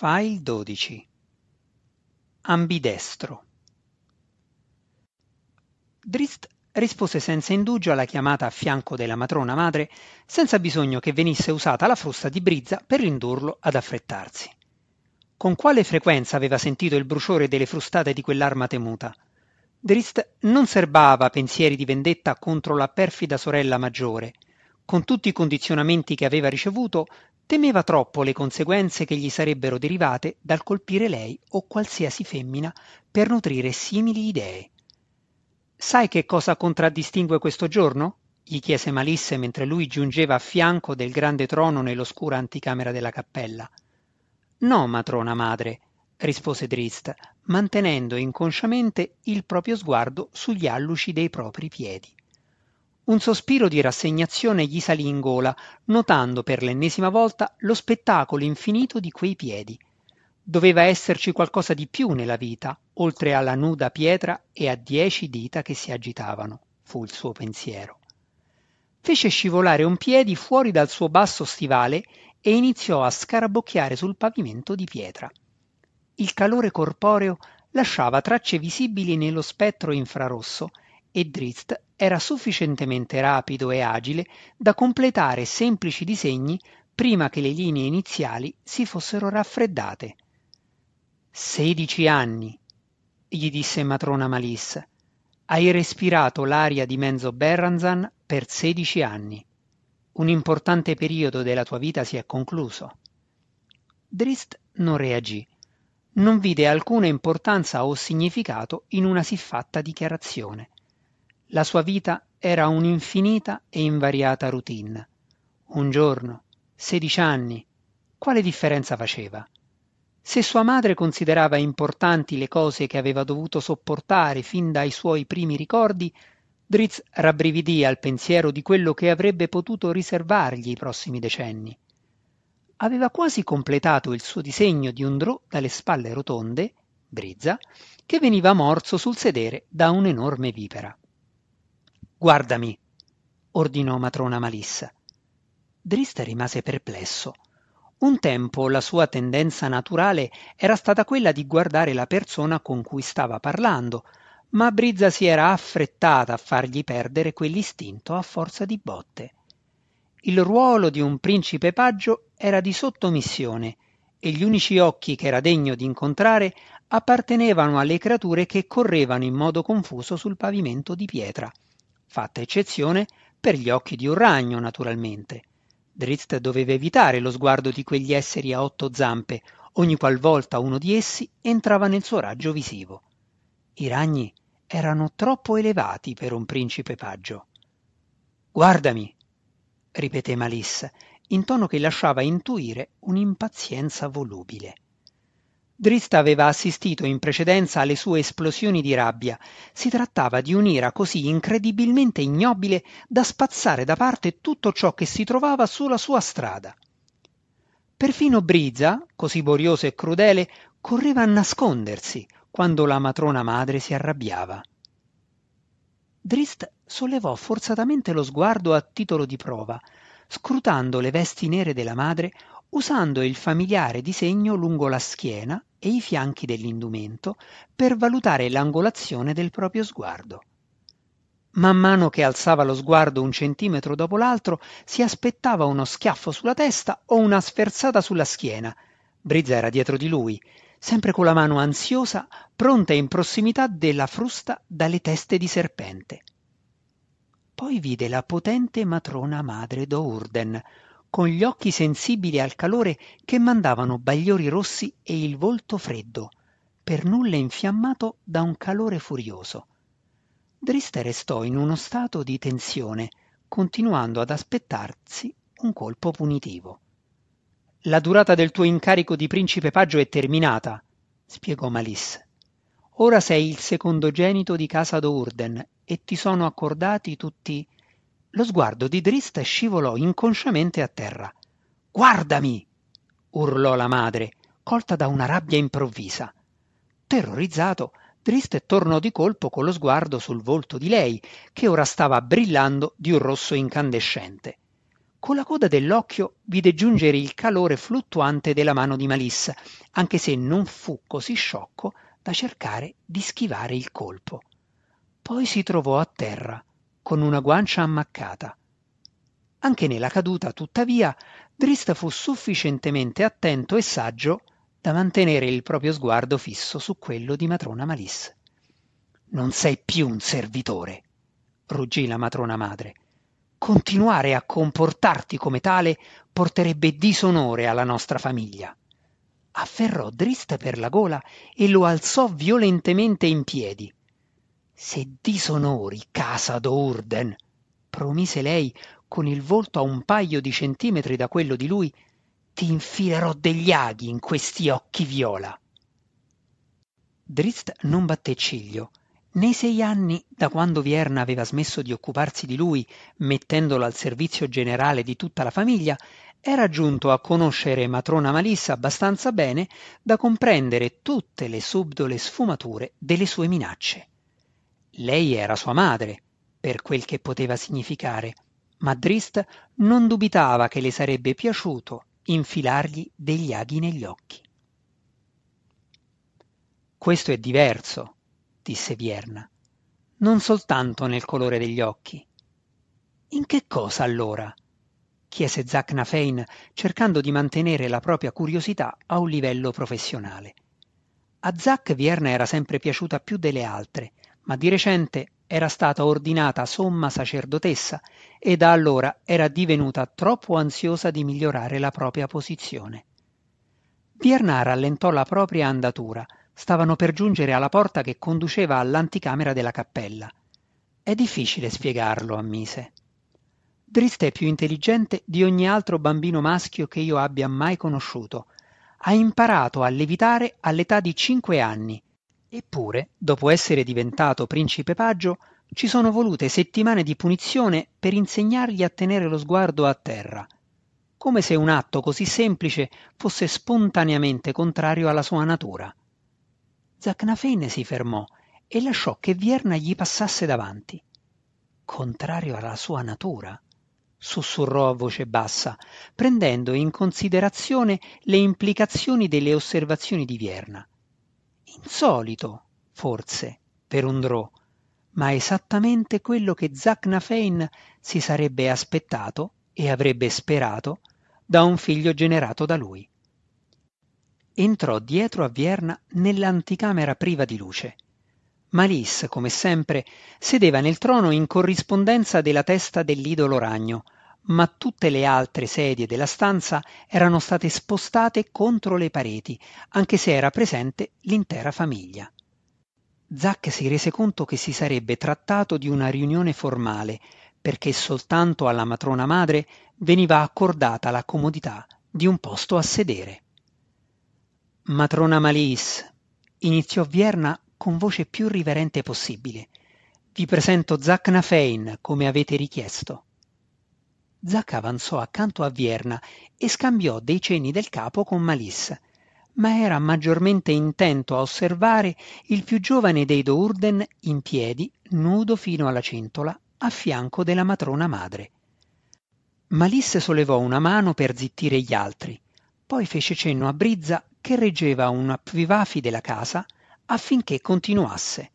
File 12 Ambidestro Drist rispose senza indugio alla chiamata a fianco della matrona madre, senza bisogno che venisse usata la frusta di Brizza per indurlo ad affrettarsi. Con quale frequenza aveva sentito il bruciore delle frustate di quell'arma temuta? Drist non serbava pensieri di vendetta contro la perfida sorella maggiore. Con tutti i condizionamenti che aveva ricevuto, temeva troppo le conseguenze che gli sarebbero derivate dal colpire lei o qualsiasi femmina per nutrire simili idee. Sai che cosa contraddistingue questo giorno? gli chiese Malisse mentre lui giungeva a fianco del grande trono nell'oscura anticamera della cappella. No, matrona madre, rispose Drist, mantenendo inconsciamente il proprio sguardo sugli alluci dei propri piedi. Un sospiro di rassegnazione gli salì in gola, notando per l'ennesima volta lo spettacolo infinito di quei piedi. Doveva esserci qualcosa di più nella vita, oltre alla nuda pietra e a dieci dita che si agitavano, fu il suo pensiero. Fece scivolare un piedi fuori dal suo basso stivale e iniziò a scarabocchiare sul pavimento di pietra. Il calore corporeo lasciava tracce visibili nello spettro infrarosso e Drizzt era sufficientemente rapido e agile da completare semplici disegni prima che le linee iniziali si fossero raffreddate. Sedici anni, gli disse matrona Malis. Hai respirato l'aria di Menzo Berranzan per sedici anni. Un importante periodo della tua vita si è concluso. Drist non reagì. Non vide alcuna importanza o significato in una siffatta dichiarazione. La sua vita era un'infinita e invariata routine. Un giorno, sedici anni, quale differenza faceva? Se sua madre considerava importanti le cose che aveva dovuto sopportare fin dai suoi primi ricordi, Drizzt rabbrividì al pensiero di quello che avrebbe potuto riservargli i prossimi decenni. Aveva quasi completato il suo disegno di un drò dalle spalle rotonde, Brizza, che veniva morso sul sedere da un'enorme vipera. Guardami, ordinò matrona Malissa. Drist rimase perplesso. Un tempo la sua tendenza naturale era stata quella di guardare la persona con cui stava parlando, ma Brizza si era affrettata a fargli perdere quell'istinto a forza di botte. Il ruolo di un principe paggio era di sottomissione e gli unici occhi che era degno di incontrare appartenevano alle creature che correvano in modo confuso sul pavimento di pietra, fatta eccezione per gli occhi di un ragno, naturalmente. Drizzt doveva evitare lo sguardo di quegli esseri a otto zampe, ogni qualvolta uno di essi entrava nel suo raggio visivo. I ragni erano troppo elevati per un principe paggio. Guardami, ripeté Malissa, in tono che lasciava intuire un'impazienza volubile. Drista aveva assistito in precedenza alle sue esplosioni di rabbia. Si trattava di un'ira così incredibilmente ignobile da spazzare da parte tutto ciò che si trovava sulla sua strada. Perfino Brizza, così borioso e crudele, correva a nascondersi quando la matrona madre si arrabbiava. Drist sollevò forzatamente lo sguardo a titolo di prova, scrutando le vesti nere della madre usando il familiare disegno lungo la schiena e i fianchi dell'indumento per valutare l'angolazione del proprio sguardo. Man mano che alzava lo sguardo un centimetro dopo l'altro, si aspettava uno schiaffo sulla testa o una sferzata sulla schiena. Brizza era dietro di lui, sempre con la mano ansiosa, pronta in prossimità della frusta dalle teste di serpente. Poi vide la potente matrona madre d'Ourden, con gli occhi sensibili al calore che mandavano bagliori rossi e il volto freddo, per nulla infiammato da un calore furioso. Driste restò in uno stato di tensione, continuando ad aspettarsi un colpo punitivo. La durata del tuo incarico di principe paggio è terminata, spiegò Malisse. Ora sei il secondogenito di casa d'Urden e ti sono accordati tutti lo sguardo di Drist scivolò inconsciamente a terra. Guardami! urlò la madre, colta da una rabbia improvvisa. Terrorizzato, Drist tornò di colpo con lo sguardo sul volto di lei, che ora stava brillando di un rosso incandescente. con la coda dell'occhio vide giungere il calore fluttuante della mano di Malissa, anche se non fu così sciocco da cercare di schivare il colpo. Poi si trovò a terra, con una guancia ammaccata. Anche nella caduta, tuttavia, Drist fu sufficientemente attento e saggio da mantenere il proprio sguardo fisso su quello di matrona Malissa. Non sei più un servitore, ruggì la matrona madre. Continuare a comportarti come tale porterebbe disonore alla nostra famiglia. Afferrò Drist per la gola e lo alzò violentemente in piedi. Se disonori casa d'Urden, promise lei con il volto a un paio di centimetri da quello di lui, ti infilerò degli aghi in questi occhi viola. Drist non batté ciglio. Nei sei anni, da quando Vierna aveva smesso di occuparsi di lui, mettendolo al servizio generale di tutta la famiglia, era giunto a conoscere matrona Malissa abbastanza bene da comprendere tutte le subdole sfumature delle sue minacce. Lei era sua madre, per quel che poteva significare, ma Drist non dubitava che le sarebbe piaciuto infilargli degli aghi negli occhi. Questo è diverso, disse Vierna, non soltanto nel colore degli occhi. In che cosa allora? chiese Zacnafein, cercando di mantenere la propria curiosità a un livello professionale. A Zac Vierna era sempre piaciuta più delle altre, ma di recente era stata ordinata somma sacerdotessa e da allora era divenuta troppo ansiosa di migliorare la propria posizione. Vierna rallentò la propria andatura, stavano per giungere alla porta che conduceva all'anticamera della cappella. È difficile spiegarlo, ammise. Drist è più intelligente di ogni altro bambino maschio che io abbia mai conosciuto. Ha imparato a levitare all'età di cinque anni Eppure, dopo essere diventato principe paggio, ci sono volute settimane di punizione per insegnargli a tenere lo sguardo a terra, come se un atto così semplice fosse spontaneamente contrario alla sua natura. Zacnafein si fermò e lasciò che Vierna gli passasse davanti. Contrario alla sua natura? sussurrò a voce bassa, prendendo in considerazione le implicazioni delle osservazioni di Vierna insolito, forse, per un drò, ma esattamente quello che Zacnafein si sarebbe aspettato e avrebbe sperato da un figlio generato da lui. Entrò dietro a Vierna nell'anticamera priva di luce. Malis, come sempre, sedeva nel trono in corrispondenza della testa dell'idolo ragno, ma tutte le altre sedie della stanza erano state spostate contro le pareti, anche se era presente l'intera famiglia. Zack si rese conto che si sarebbe trattato di una riunione formale, perché soltanto alla matrona madre veniva accordata la comodità di un posto a sedere. Matrona Malis, iniziò Vierna con voce più riverente possibile. Vi presento Zack Nafein, come avete richiesto. Zac avanzò accanto a Vierna e scambiò dei cenni del capo con Malissa, ma era maggiormente intento a osservare il più giovane dei Dourden in piedi, nudo fino alla cintola, a fianco della matrona madre. Malisse sollevò una mano per zittire gli altri, poi fece cenno a Brizza che reggeva un apvivafi della casa affinché continuasse.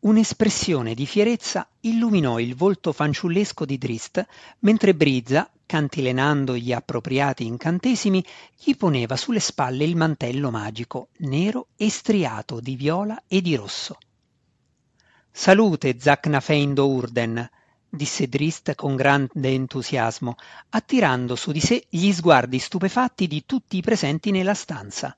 Un'espressione di fierezza illuminò il volto fanciullesco di Drist, mentre Brizza, cantilenando gli appropriati incantesimi, gli poneva sulle spalle il mantello magico, nero e striato di viola e di rosso. Salute, Zacnafeindo Urden, disse Drist con grande entusiasmo, attirando su di sé gli sguardi stupefatti di tutti i presenti nella stanza.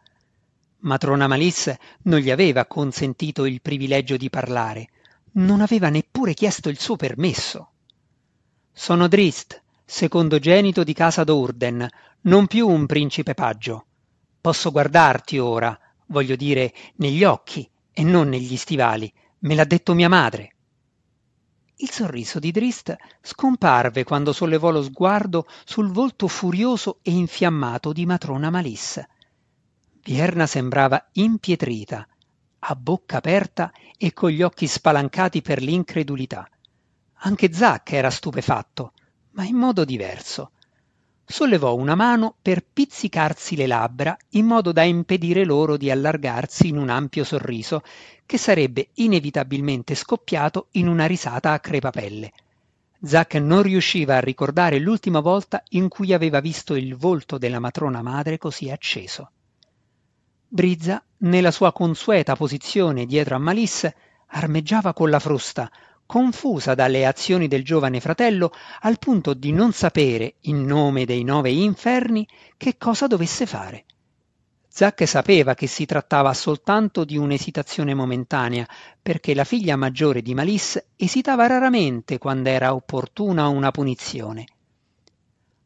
Matrona Malisse non gli aveva consentito il privilegio di parlare, non aveva neppure chiesto il suo permesso. Sono Drist, secondogenito di casa d'Urden, non più un principe paggio. Posso guardarti ora, voglio dire, negli occhi e non negli stivali, me l'ha detto mia madre. Il sorriso di Drist scomparve quando sollevò lo sguardo sul volto furioso e infiammato di matrona Malissa Vierna sembrava impietrita, a bocca aperta e con gli occhi spalancati per l'incredulità. Anche Zac era stupefatto, ma in modo diverso. Sollevò una mano per pizzicarsi le labbra in modo da impedire loro di allargarsi in un ampio sorriso che sarebbe inevitabilmente scoppiato in una risata a crepapelle. Zack non riusciva a ricordare l'ultima volta in cui aveva visto il volto della matrona madre così acceso. Brizza, nella sua consueta posizione dietro a Malisse, armeggiava con la frusta, confusa dalle azioni del giovane fratello al punto di non sapere, in nome dei nove inferni, che cosa dovesse fare. Zack sapeva che si trattava soltanto di un'esitazione momentanea, perché la figlia maggiore di Malisse esitava raramente quando era opportuna una punizione.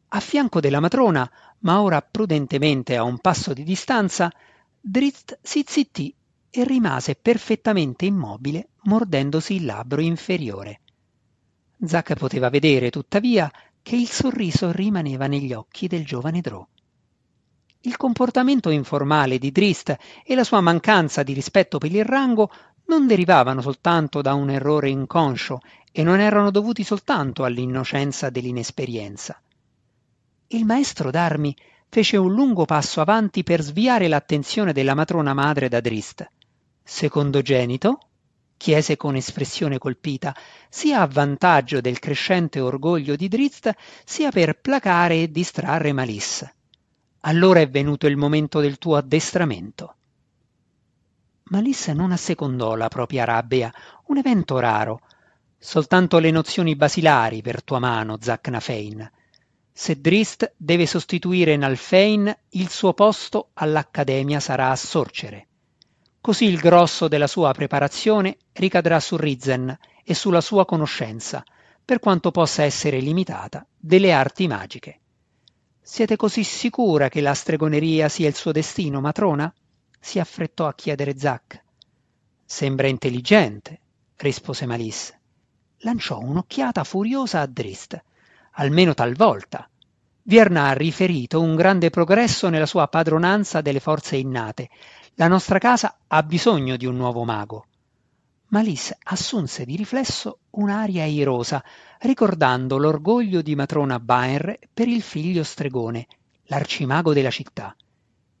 A fianco della matrona, ma ora prudentemente a un passo di distanza, Drizzt si zittì e rimase perfettamente immobile mordendosi il labbro inferiore. Zack poteva vedere, tuttavia, che il sorriso rimaneva negli occhi del giovane Drow. Il comportamento informale di Drist e la sua mancanza di rispetto per il rango non derivavano soltanto da un errore inconscio e non erano dovuti soltanto all'innocenza dell'inesperienza. Il maestro d'armi fece un lungo passo avanti per sviare l'attenzione della matrona madre da Drist. Secondogenito? chiese con espressione colpita, sia a vantaggio del crescente orgoglio di Drizzt, sia per placare e distrarre Malissa. Allora è venuto il momento del tuo addestramento. Malissa non assecondò la propria rabbia, un evento raro. Soltanto le nozioni basilari per tua mano, Zacnafein. Se Drist deve sostituire Nalfein, il suo posto all'Accademia sarà a Sorcere. Così il grosso della sua preparazione ricadrà su Rizen e sulla sua conoscenza, per quanto possa essere limitata, delle arti magiche. Siete così sicura che la stregoneria sia il suo destino, matrona? si affrettò a chiedere Zack. Sembra intelligente, rispose Malisse. Lanciò un'occhiata furiosa a Drist. Almeno talvolta. Vierna ha riferito un grande progresso nella sua padronanza delle forze innate, la nostra casa ha bisogno di un nuovo mago. Malisse assunse di riflesso un'aria irosa, ricordando l'orgoglio di matrona Baer per il figlio stregone, l'arcimago della città.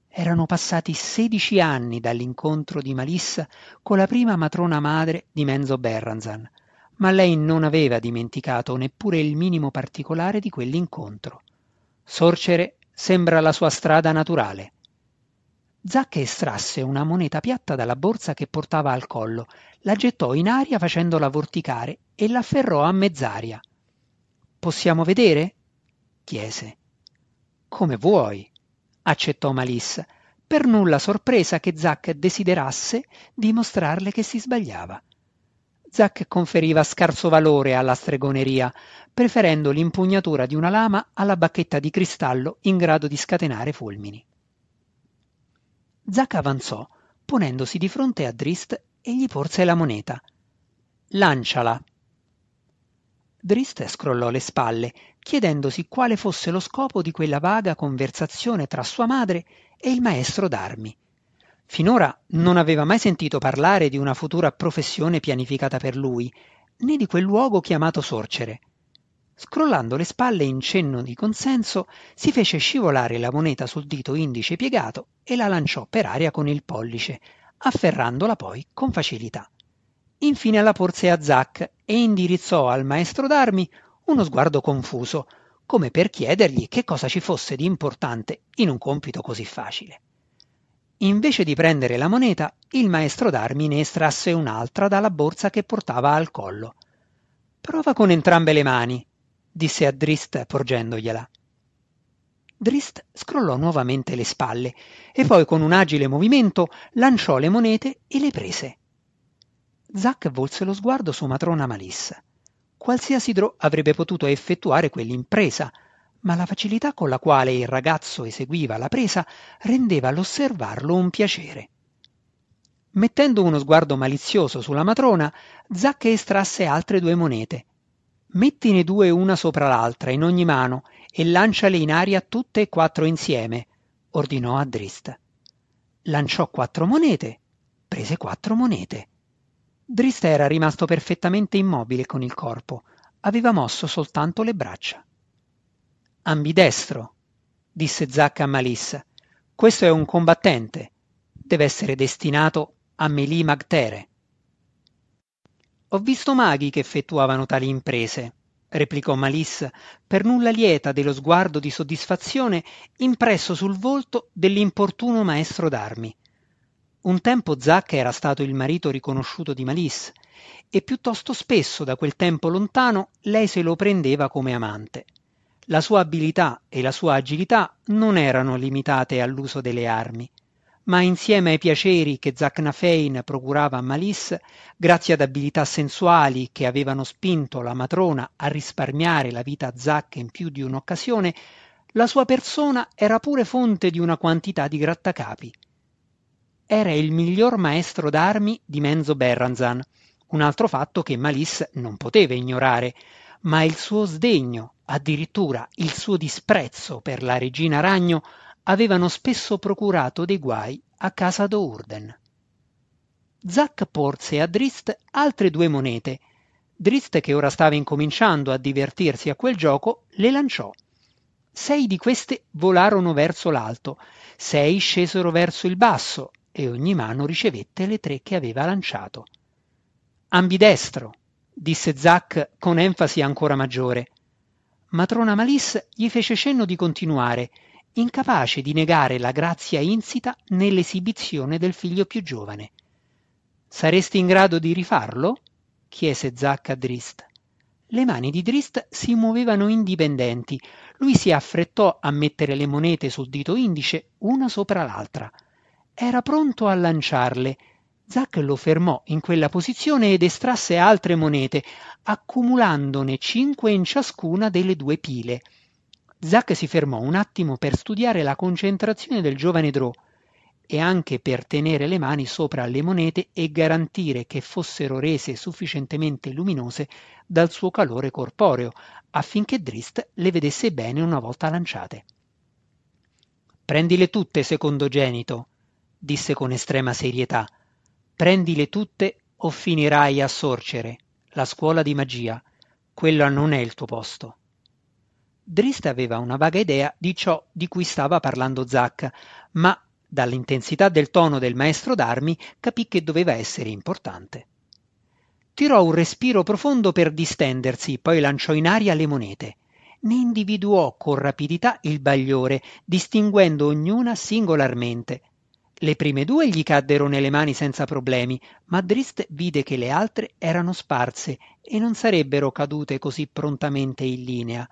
Erano passati sedici anni dall'incontro di Malissa con la prima matrona madre di Menzo Berranzan, ma lei non aveva dimenticato neppure il minimo particolare di quell'incontro. Sorcere sembra la sua strada naturale. Zac estrasse una moneta piatta dalla borsa che portava al collo, la gettò in aria facendola vorticare e l'afferrò a mezz'aria. Possiamo vedere? chiese. Come vuoi, accettò Malissa, per nulla sorpresa che Zac desiderasse dimostrarle che si sbagliava. Zac conferiva scarso valore alla stregoneria, preferendo l'impugnatura di una lama alla bacchetta di cristallo in grado di scatenare fulmini. Zac avanzò, ponendosi di fronte a Drist e gli porse la moneta. Lanciala. Drist scrollò le spalle, chiedendosi quale fosse lo scopo di quella vaga conversazione tra sua madre e il maestro d'armi. Finora non aveva mai sentito parlare di una futura professione pianificata per lui, né di quel luogo chiamato Sorcere. Scrollando le spalle in cenno di consenso, si fece scivolare la moneta sul dito indice piegato e la lanciò per aria con il pollice, afferrandola poi con facilità. Infine la porse a Zac e indirizzò al maestro d'armi uno sguardo confuso, come per chiedergli che cosa ci fosse di importante in un compito così facile. Invece di prendere la moneta, il maestro d'armi ne estrasse un'altra dalla borsa che portava al collo. Prova con entrambe le mani, disse a Drist porgendogliela. Drist scrollò nuovamente le spalle e poi con un agile movimento lanciò le monete e le prese. Zack volse lo sguardo su matrona Malissa. Qualsiasi Drò avrebbe potuto effettuare quell'impresa, ma la facilità con la quale il ragazzo eseguiva la presa rendeva l'osservarlo un piacere. Mettendo uno sguardo malizioso sulla matrona, Zack estrasse altre due monete Mettine due una sopra l'altra in ogni mano e lanciale in aria tutte e quattro insieme, ordinò a Drist. Lanciò quattro monete, prese quattro monete. Drist era rimasto perfettamente immobile con il corpo, aveva mosso soltanto le braccia. Ambidestro, disse Zac a Malissa. Questo è un combattente. Deve essere destinato a Melì Magtere. Ho visto maghi che effettuavano tali imprese, replicò Malissa, per nulla lieta dello sguardo di soddisfazione impresso sul volto dell'importuno maestro d'armi. Un tempo Zac era stato il marito riconosciuto di Malissa, e piuttosto spesso da quel tempo lontano lei se lo prendeva come amante. La sua abilità e la sua agilità non erano limitate all'uso delle armi, ma insieme ai piaceri che Zacnafein procurava a Malice, grazie ad abilità sensuali che avevano spinto la matrona a risparmiare la vita a Zac in più di un'occasione, la sua persona era pure fonte di una quantità di grattacapi. Era il miglior maestro d'armi di Menzo Berranzan, un altro fatto che Malice non poteva ignorare, ma il suo sdegno, addirittura il suo disprezzo per la regina ragno, avevano spesso procurato dei guai a casa d'Urden. Zack porse a Drist altre due monete. Drist, che ora stava incominciando a divertirsi a quel gioco, le lanciò. Sei di queste volarono verso l'alto, sei scesero verso il basso e ogni mano ricevette le tre che aveva lanciato. Ambidestro, disse Zack con enfasi ancora maggiore. Matrona Malis gli fece cenno di continuare incapace di negare la grazia insita nell'esibizione del figlio più giovane. Saresti in grado di rifarlo? chiese Zac a Drist. Le mani di Drist si muovevano indipendenti. Lui si affrettò a mettere le monete sul dito indice una sopra l'altra. Era pronto a lanciarle. Zac lo fermò in quella posizione ed estrasse altre monete, accumulandone cinque in ciascuna delle due pile. Zack si fermò un attimo per studiare la concentrazione del giovane Drò e anche per tenere le mani sopra le monete e garantire che fossero rese sufficientemente luminose dal suo calore corporeo, affinché Drist le vedesse bene una volta lanciate. Prendile tutte, secondogenito, disse con estrema serietà. Prendile tutte o finirai a sorcere, la scuola di magia. Quello non è il tuo posto. Drist aveva una vaga idea di ciò di cui stava parlando Zack, ma dall'intensità del tono del maestro d'armi capì che doveva essere importante. Tirò un respiro profondo per distendersi, poi lanciò in aria le monete. Ne individuò con rapidità il bagliore, distinguendo ognuna singolarmente. Le prime due gli caddero nelle mani senza problemi, ma Drist vide che le altre erano sparse e non sarebbero cadute così prontamente in linea.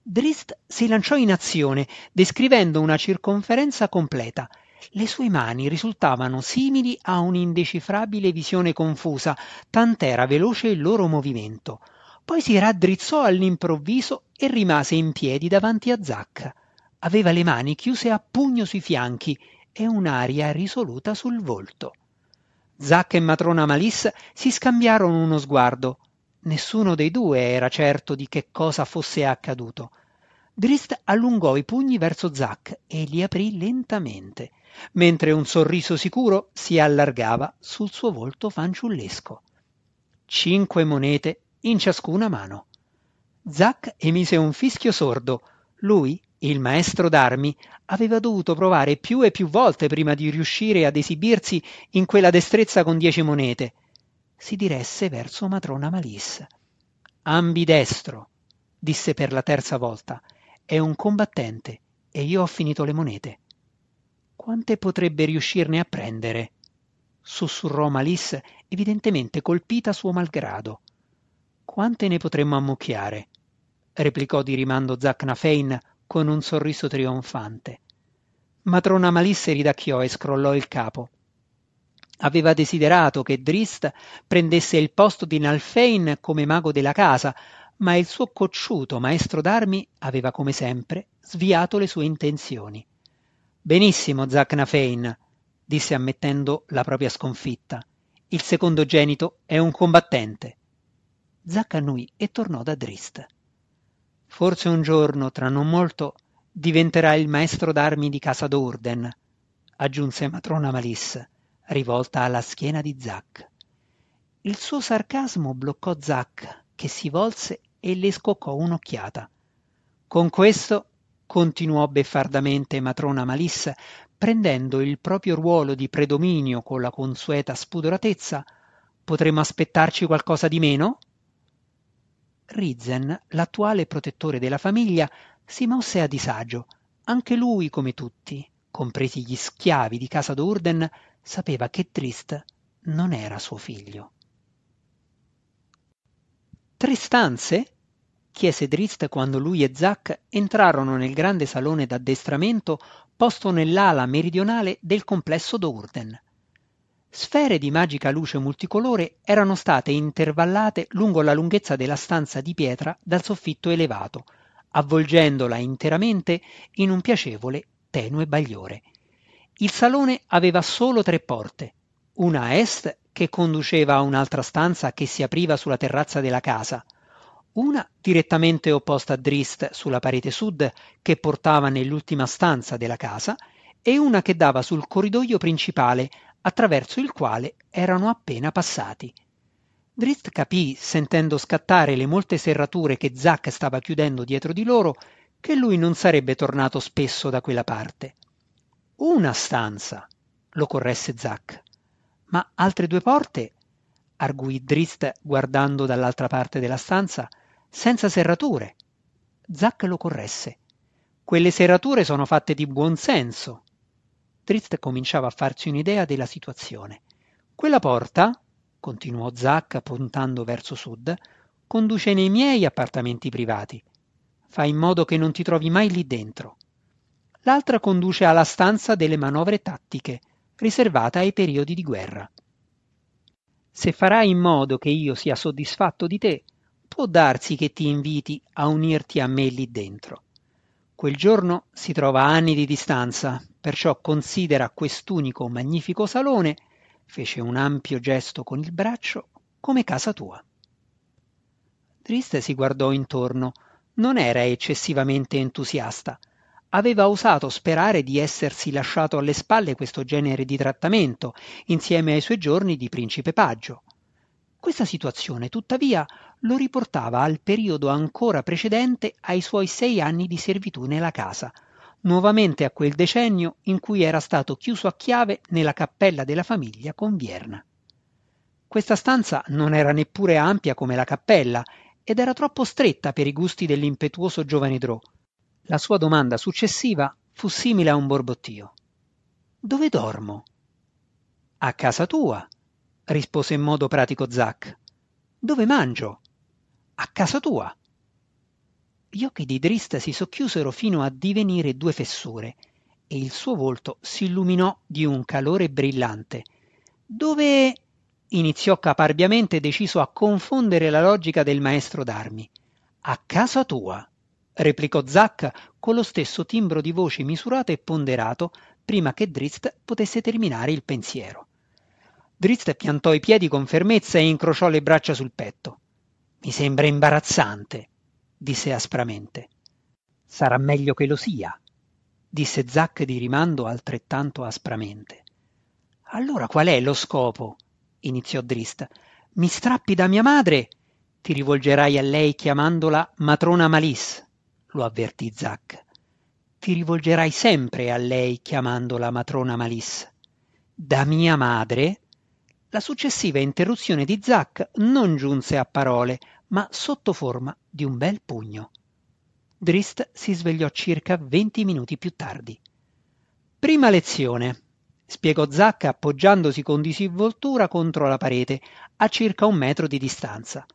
Drist si lanciò in azione, descrivendo una circonferenza completa. Le sue mani risultavano simili a un'indecifrabile visione confusa, tant'era veloce il loro movimento. Poi si raddrizzò all'improvviso e rimase in piedi davanti a Zac. Aveva le mani chiuse a pugno sui fianchi e un'aria risoluta sul volto. Zac e matrona Malis si scambiarono uno sguardo. Nessuno dei due era certo di che cosa fosse accaduto. Drist allungò i pugni verso Zack e li aprì lentamente, mentre un sorriso sicuro si allargava sul suo volto fanciullesco. Cinque monete in ciascuna mano. Zack emise un fischio sordo. Lui, il maestro d'armi, aveva dovuto provare più e più volte prima di riuscire ad esibirsi in quella destrezza con dieci monete si diresse verso matrona Malissa. Ambidestro, disse per la terza volta. È un combattente e io ho finito le monete. Quante potrebbe riuscirne a prendere? sussurrò Malisse, evidentemente colpita suo malgrado. Quante ne potremmo ammucchiare? replicò di rimando Zacnafein con un sorriso trionfante. Matrona Malisse ridacchiò e scrollò il capo. Aveva desiderato che Drist prendesse il posto di Nalfein come mago della casa, ma il suo cocciuto maestro d'armi aveva come sempre sviato le sue intenzioni. Benissimo, Zacnafein, disse ammettendo la propria sconfitta. Il secondogenito è un combattente. Zac annui e tornò da Drist. Forse un giorno, tra non molto, diventerà il maestro d'armi di casa d'Urden, aggiunse matrona Malisse rivolta alla schiena di Zack. Il suo sarcasmo bloccò Zack, che si volse e le scoccò un'occhiata. Con questo, continuò beffardamente matrona Malissa, prendendo il proprio ruolo di predominio con la consueta spudoratezza, potremmo aspettarci qualcosa di meno? Rizen, l'attuale protettore della famiglia, si mosse a disagio. Anche lui, come tutti, compresi gli schiavi di casa d'Urden, sapeva che Trist non era suo figlio. Tre stanze? chiese Drist quando lui e Zack entrarono nel grande salone d'addestramento posto nell'ala meridionale del complesso d'Urden. Sfere di magica luce multicolore erano state intervallate lungo la lunghezza della stanza di pietra dal soffitto elevato, avvolgendola interamente in un piacevole, tenue bagliore. Il salone aveva solo tre porte, una a est che conduceva a un'altra stanza che si apriva sulla terrazza della casa, una direttamente opposta a Drist sulla parete sud che portava nell'ultima stanza della casa e una che dava sul corridoio principale attraverso il quale erano appena passati. Drist capì, sentendo scattare le molte serrature che Zack stava chiudendo dietro di loro, che lui non sarebbe tornato spesso da quella parte. Una stanza, lo corresse Zack. Ma altre due porte? arguì Drist guardando dall'altra parte della stanza senza serrature. Zack lo corresse. Quelle serrature sono fatte di buon senso. Trist cominciava a farsi un'idea della situazione. Quella porta, continuò Zack puntando verso sud, conduce nei miei appartamenti privati. Fai in modo che non ti trovi mai lì dentro. L'altra conduce alla stanza delle manovre tattiche, riservata ai periodi di guerra. Se farai in modo che io sia soddisfatto di te, può darsi che ti inviti a unirti a me lì dentro. Quel giorno si trova a anni di distanza, perciò considera quest'unico magnifico salone, fece un ampio gesto con il braccio, come casa tua. Triste si guardò intorno, non era eccessivamente entusiasta. Aveva osato sperare di essersi lasciato alle spalle questo genere di trattamento, insieme ai suoi giorni di principe paggio. Questa situazione, tuttavia, lo riportava al periodo ancora precedente ai suoi sei anni di servitù nella casa, nuovamente a quel decennio in cui era stato chiuso a chiave nella cappella della famiglia con Vierna. Questa stanza non era neppure ampia come la cappella ed era troppo stretta per i gusti dell'impetuoso giovane Drò. La sua domanda successiva fu simile a un borbottio. Dove dormo? A casa tua, rispose in modo pratico Zack. Dove mangio? A casa tua. Gli occhi di Drist si socchiusero fino a divenire due fessure e il suo volto si illuminò di un calore brillante. Dove? iniziò caparbiamente deciso a confondere la logica del maestro d'armi. A casa tua, replicò Zack con lo stesso timbro di voce misurato e ponderato prima che Drist potesse terminare il pensiero. Drizzt piantò i piedi con fermezza e incrociò le braccia sul petto. Mi sembra imbarazzante, disse aspramente. Sarà meglio che lo sia, disse Zack di rimando altrettanto aspramente. Allora qual è lo scopo? iniziò Drist. Mi strappi da mia madre? Ti rivolgerai a lei chiamandola matrona Malis, lo avvertì Zack. Ti rivolgerai sempre a lei chiamandola matrona Malis. Da mia madre? La successiva interruzione di Zack non giunse a parole, ma sotto forma di un bel pugno. Drist si svegliò circa venti minuti più tardi. Prima lezione, spiegò Zack appoggiandosi con disinvoltura contro la parete, a circa un metro di distanza.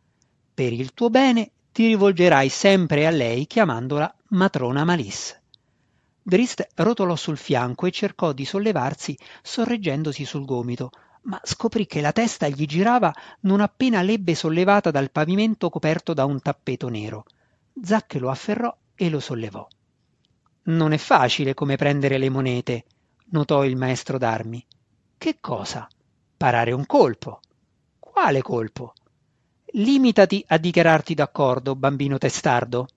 Per il tuo bene ti rivolgerai sempre a lei chiamandola matrona Malis. Drist rotolò sul fianco e cercò di sollevarsi sorreggendosi sul gomito, ma scoprì che la testa gli girava non appena l'ebbe sollevata dal pavimento coperto da un tappeto nero. Zack lo afferrò e lo sollevò. Non è facile come prendere le monete, notò il maestro d'armi. Che cosa? Parare un colpo. Quale colpo? Limitati a dichiararti d'accordo, bambino testardo.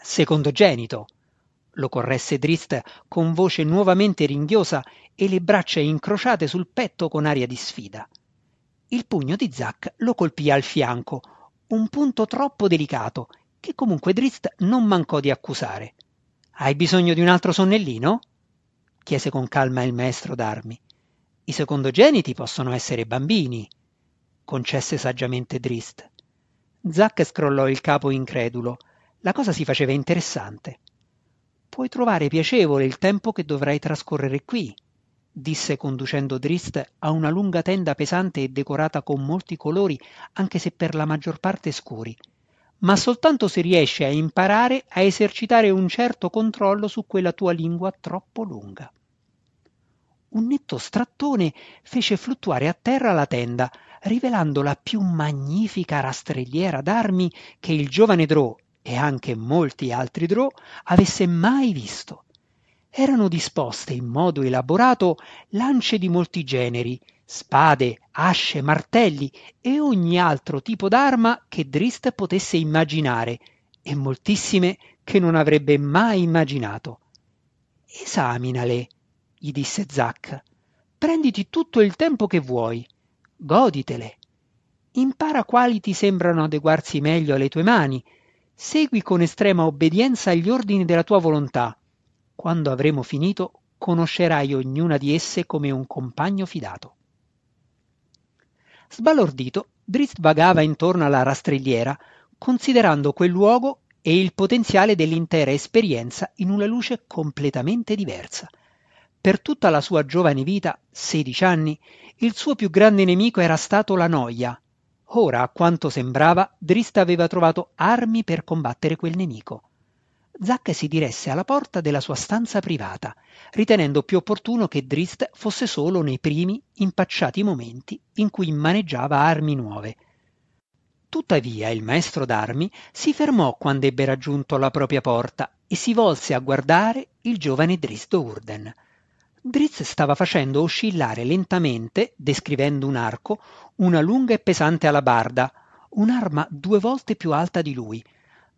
Secondogenito, lo corresse Drist con voce nuovamente ringhiosa e le braccia incrociate sul petto con aria di sfida. Il pugno di Zack lo colpì al fianco, un punto troppo delicato che comunque Drist non mancò di accusare. Hai bisogno di un altro sonnellino? chiese con calma il maestro d'armi. I secondogeniti possono essere bambini, concesse saggiamente Drist. Zack scrollò il capo incredulo. La cosa si faceva interessante. Puoi trovare piacevole il tempo che dovrai trascorrere qui, disse conducendo Drist a una lunga tenda pesante e decorata con molti colori, anche se per la maggior parte scuri, ma soltanto se riesci a imparare a esercitare un certo controllo su quella tua lingua troppo lunga. Un netto strattone fece fluttuare a terra la tenda, rivelando la più magnifica rastrelliera d'armi che il giovane Drò e anche molti altri Drò avesse mai visto erano disposte in modo elaborato lance di molti generi, spade, asce, martelli e ogni altro tipo d'arma che Drist potesse immaginare, e moltissime che non avrebbe mai immaginato. Esaminale, gli disse Zack. Prenditi tutto il tempo che vuoi. Goditele. Impara quali ti sembrano adeguarsi meglio alle tue mani. Segui con estrema obbedienza gli ordini della tua volontà quando avremo finito, conoscerai ognuna di esse come un compagno fidato. Sbalordito, Drizzt vagava intorno alla rastrelliera, considerando quel luogo e il potenziale dell'intera esperienza in una luce completamente diversa. Per tutta la sua giovane vita, 16 anni, il suo più grande nemico era stato la noia. Ora, a quanto sembrava, Drist aveva trovato armi per combattere quel nemico. Zack si diresse alla porta della sua stanza privata, ritenendo più opportuno che Drist fosse solo nei primi, impacciati momenti in cui maneggiava armi nuove. Tuttavia il maestro d'armi si fermò quando ebbe raggiunto la propria porta e si volse a guardare il giovane Drist Urden. Drizzt stava facendo oscillare lentamente, descrivendo un arco, una lunga e pesante alabarda, un'arma due volte più alta di lui,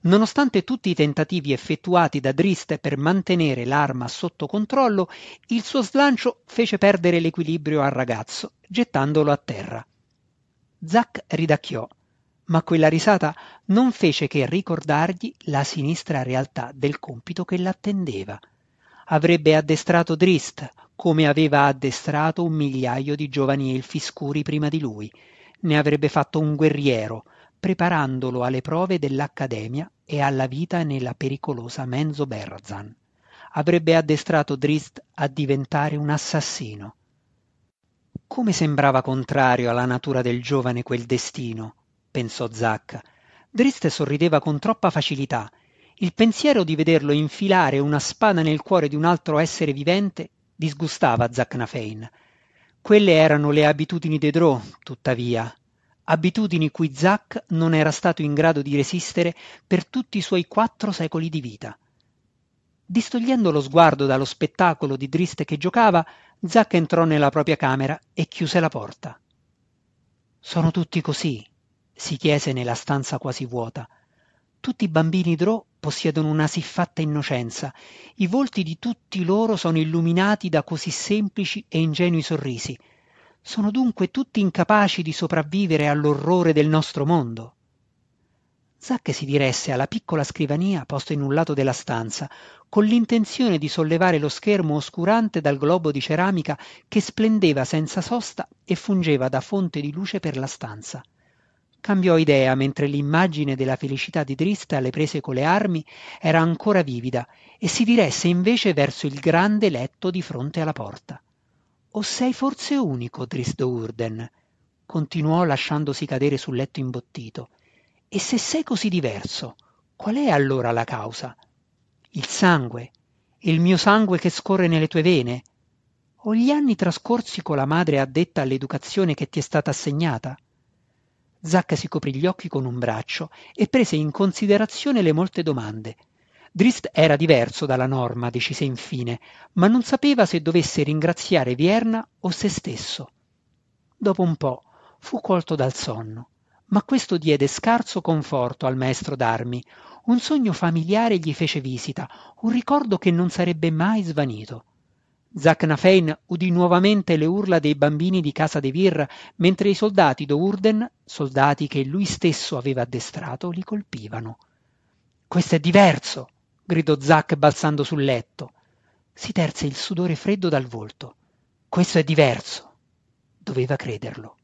Nonostante tutti i tentativi effettuati da Drist per mantenere l'arma sotto controllo, il suo slancio fece perdere l'equilibrio al ragazzo, gettandolo a terra. Zack ridacchiò, ma quella risata non fece che ricordargli la sinistra realtà del compito che l'attendeva. Avrebbe addestrato Drist, come aveva addestrato un migliaio di giovani elfi scuri prima di lui. Ne avrebbe fatto un guerriero, preparandolo alle prove dell'Accademia e alla vita nella pericolosa Menzo Berrazan. Avrebbe addestrato Drist a diventare un assassino. Come sembrava contrario alla natura del giovane quel destino, pensò Zacca. Drist sorrideva con troppa facilità. Il pensiero di vederlo infilare una spada nel cuore di un altro essere vivente disgustava Zacnafein. Quelle erano le abitudini de Drò, tuttavia, abitudini cui Zack non era stato in grado di resistere per tutti i suoi quattro secoli di vita. Distogliendo lo sguardo dallo spettacolo di Drist che giocava, Zack entrò nella propria camera e chiuse la porta. Sono tutti così? si chiese nella stanza quasi vuota. Tutti i bambini Drò possiedono una siffatta innocenza. I volti di tutti loro sono illuminati da così semplici e ingenui sorrisi. Sono dunque tutti incapaci di sopravvivere all'orrore del nostro mondo. Zack si diresse alla piccola scrivania posta in un lato della stanza, con l'intenzione di sollevare lo schermo oscurante dal globo di ceramica che splendeva senza sosta e fungeva da fonte di luce per la stanza. Cambiò idea mentre l'immagine della felicità di Drist alle prese con le armi era ancora vivida e si diresse invece verso il grande letto di fronte alla porta. O sei forse unico, Tristo Urden? continuò lasciandosi cadere sul letto imbottito. E se sei così diverso, qual è allora la causa? Il sangue, il mio sangue che scorre nelle tue vene? O gli anni trascorsi con la madre addetta all'educazione che ti è stata assegnata? Zacca si coprì gli occhi con un braccio e prese in considerazione le molte domande. Drist era diverso dalla norma, decise infine, ma non sapeva se dovesse ringraziare Vierna o se stesso. Dopo un po' fu colto dal sonno, ma questo diede scarso conforto al maestro d'armi. Un sogno familiare gli fece visita, un ricordo che non sarebbe mai svanito. Zacnafein udì nuovamente le urla dei bambini di casa de Vir, mentre i soldati d'Ourden, soldati che lui stesso aveva addestrato, li colpivano. Questo è diverso, gridò Zack balzando sul letto. Si terse il sudore freddo dal volto. Questo è diverso. Doveva crederlo.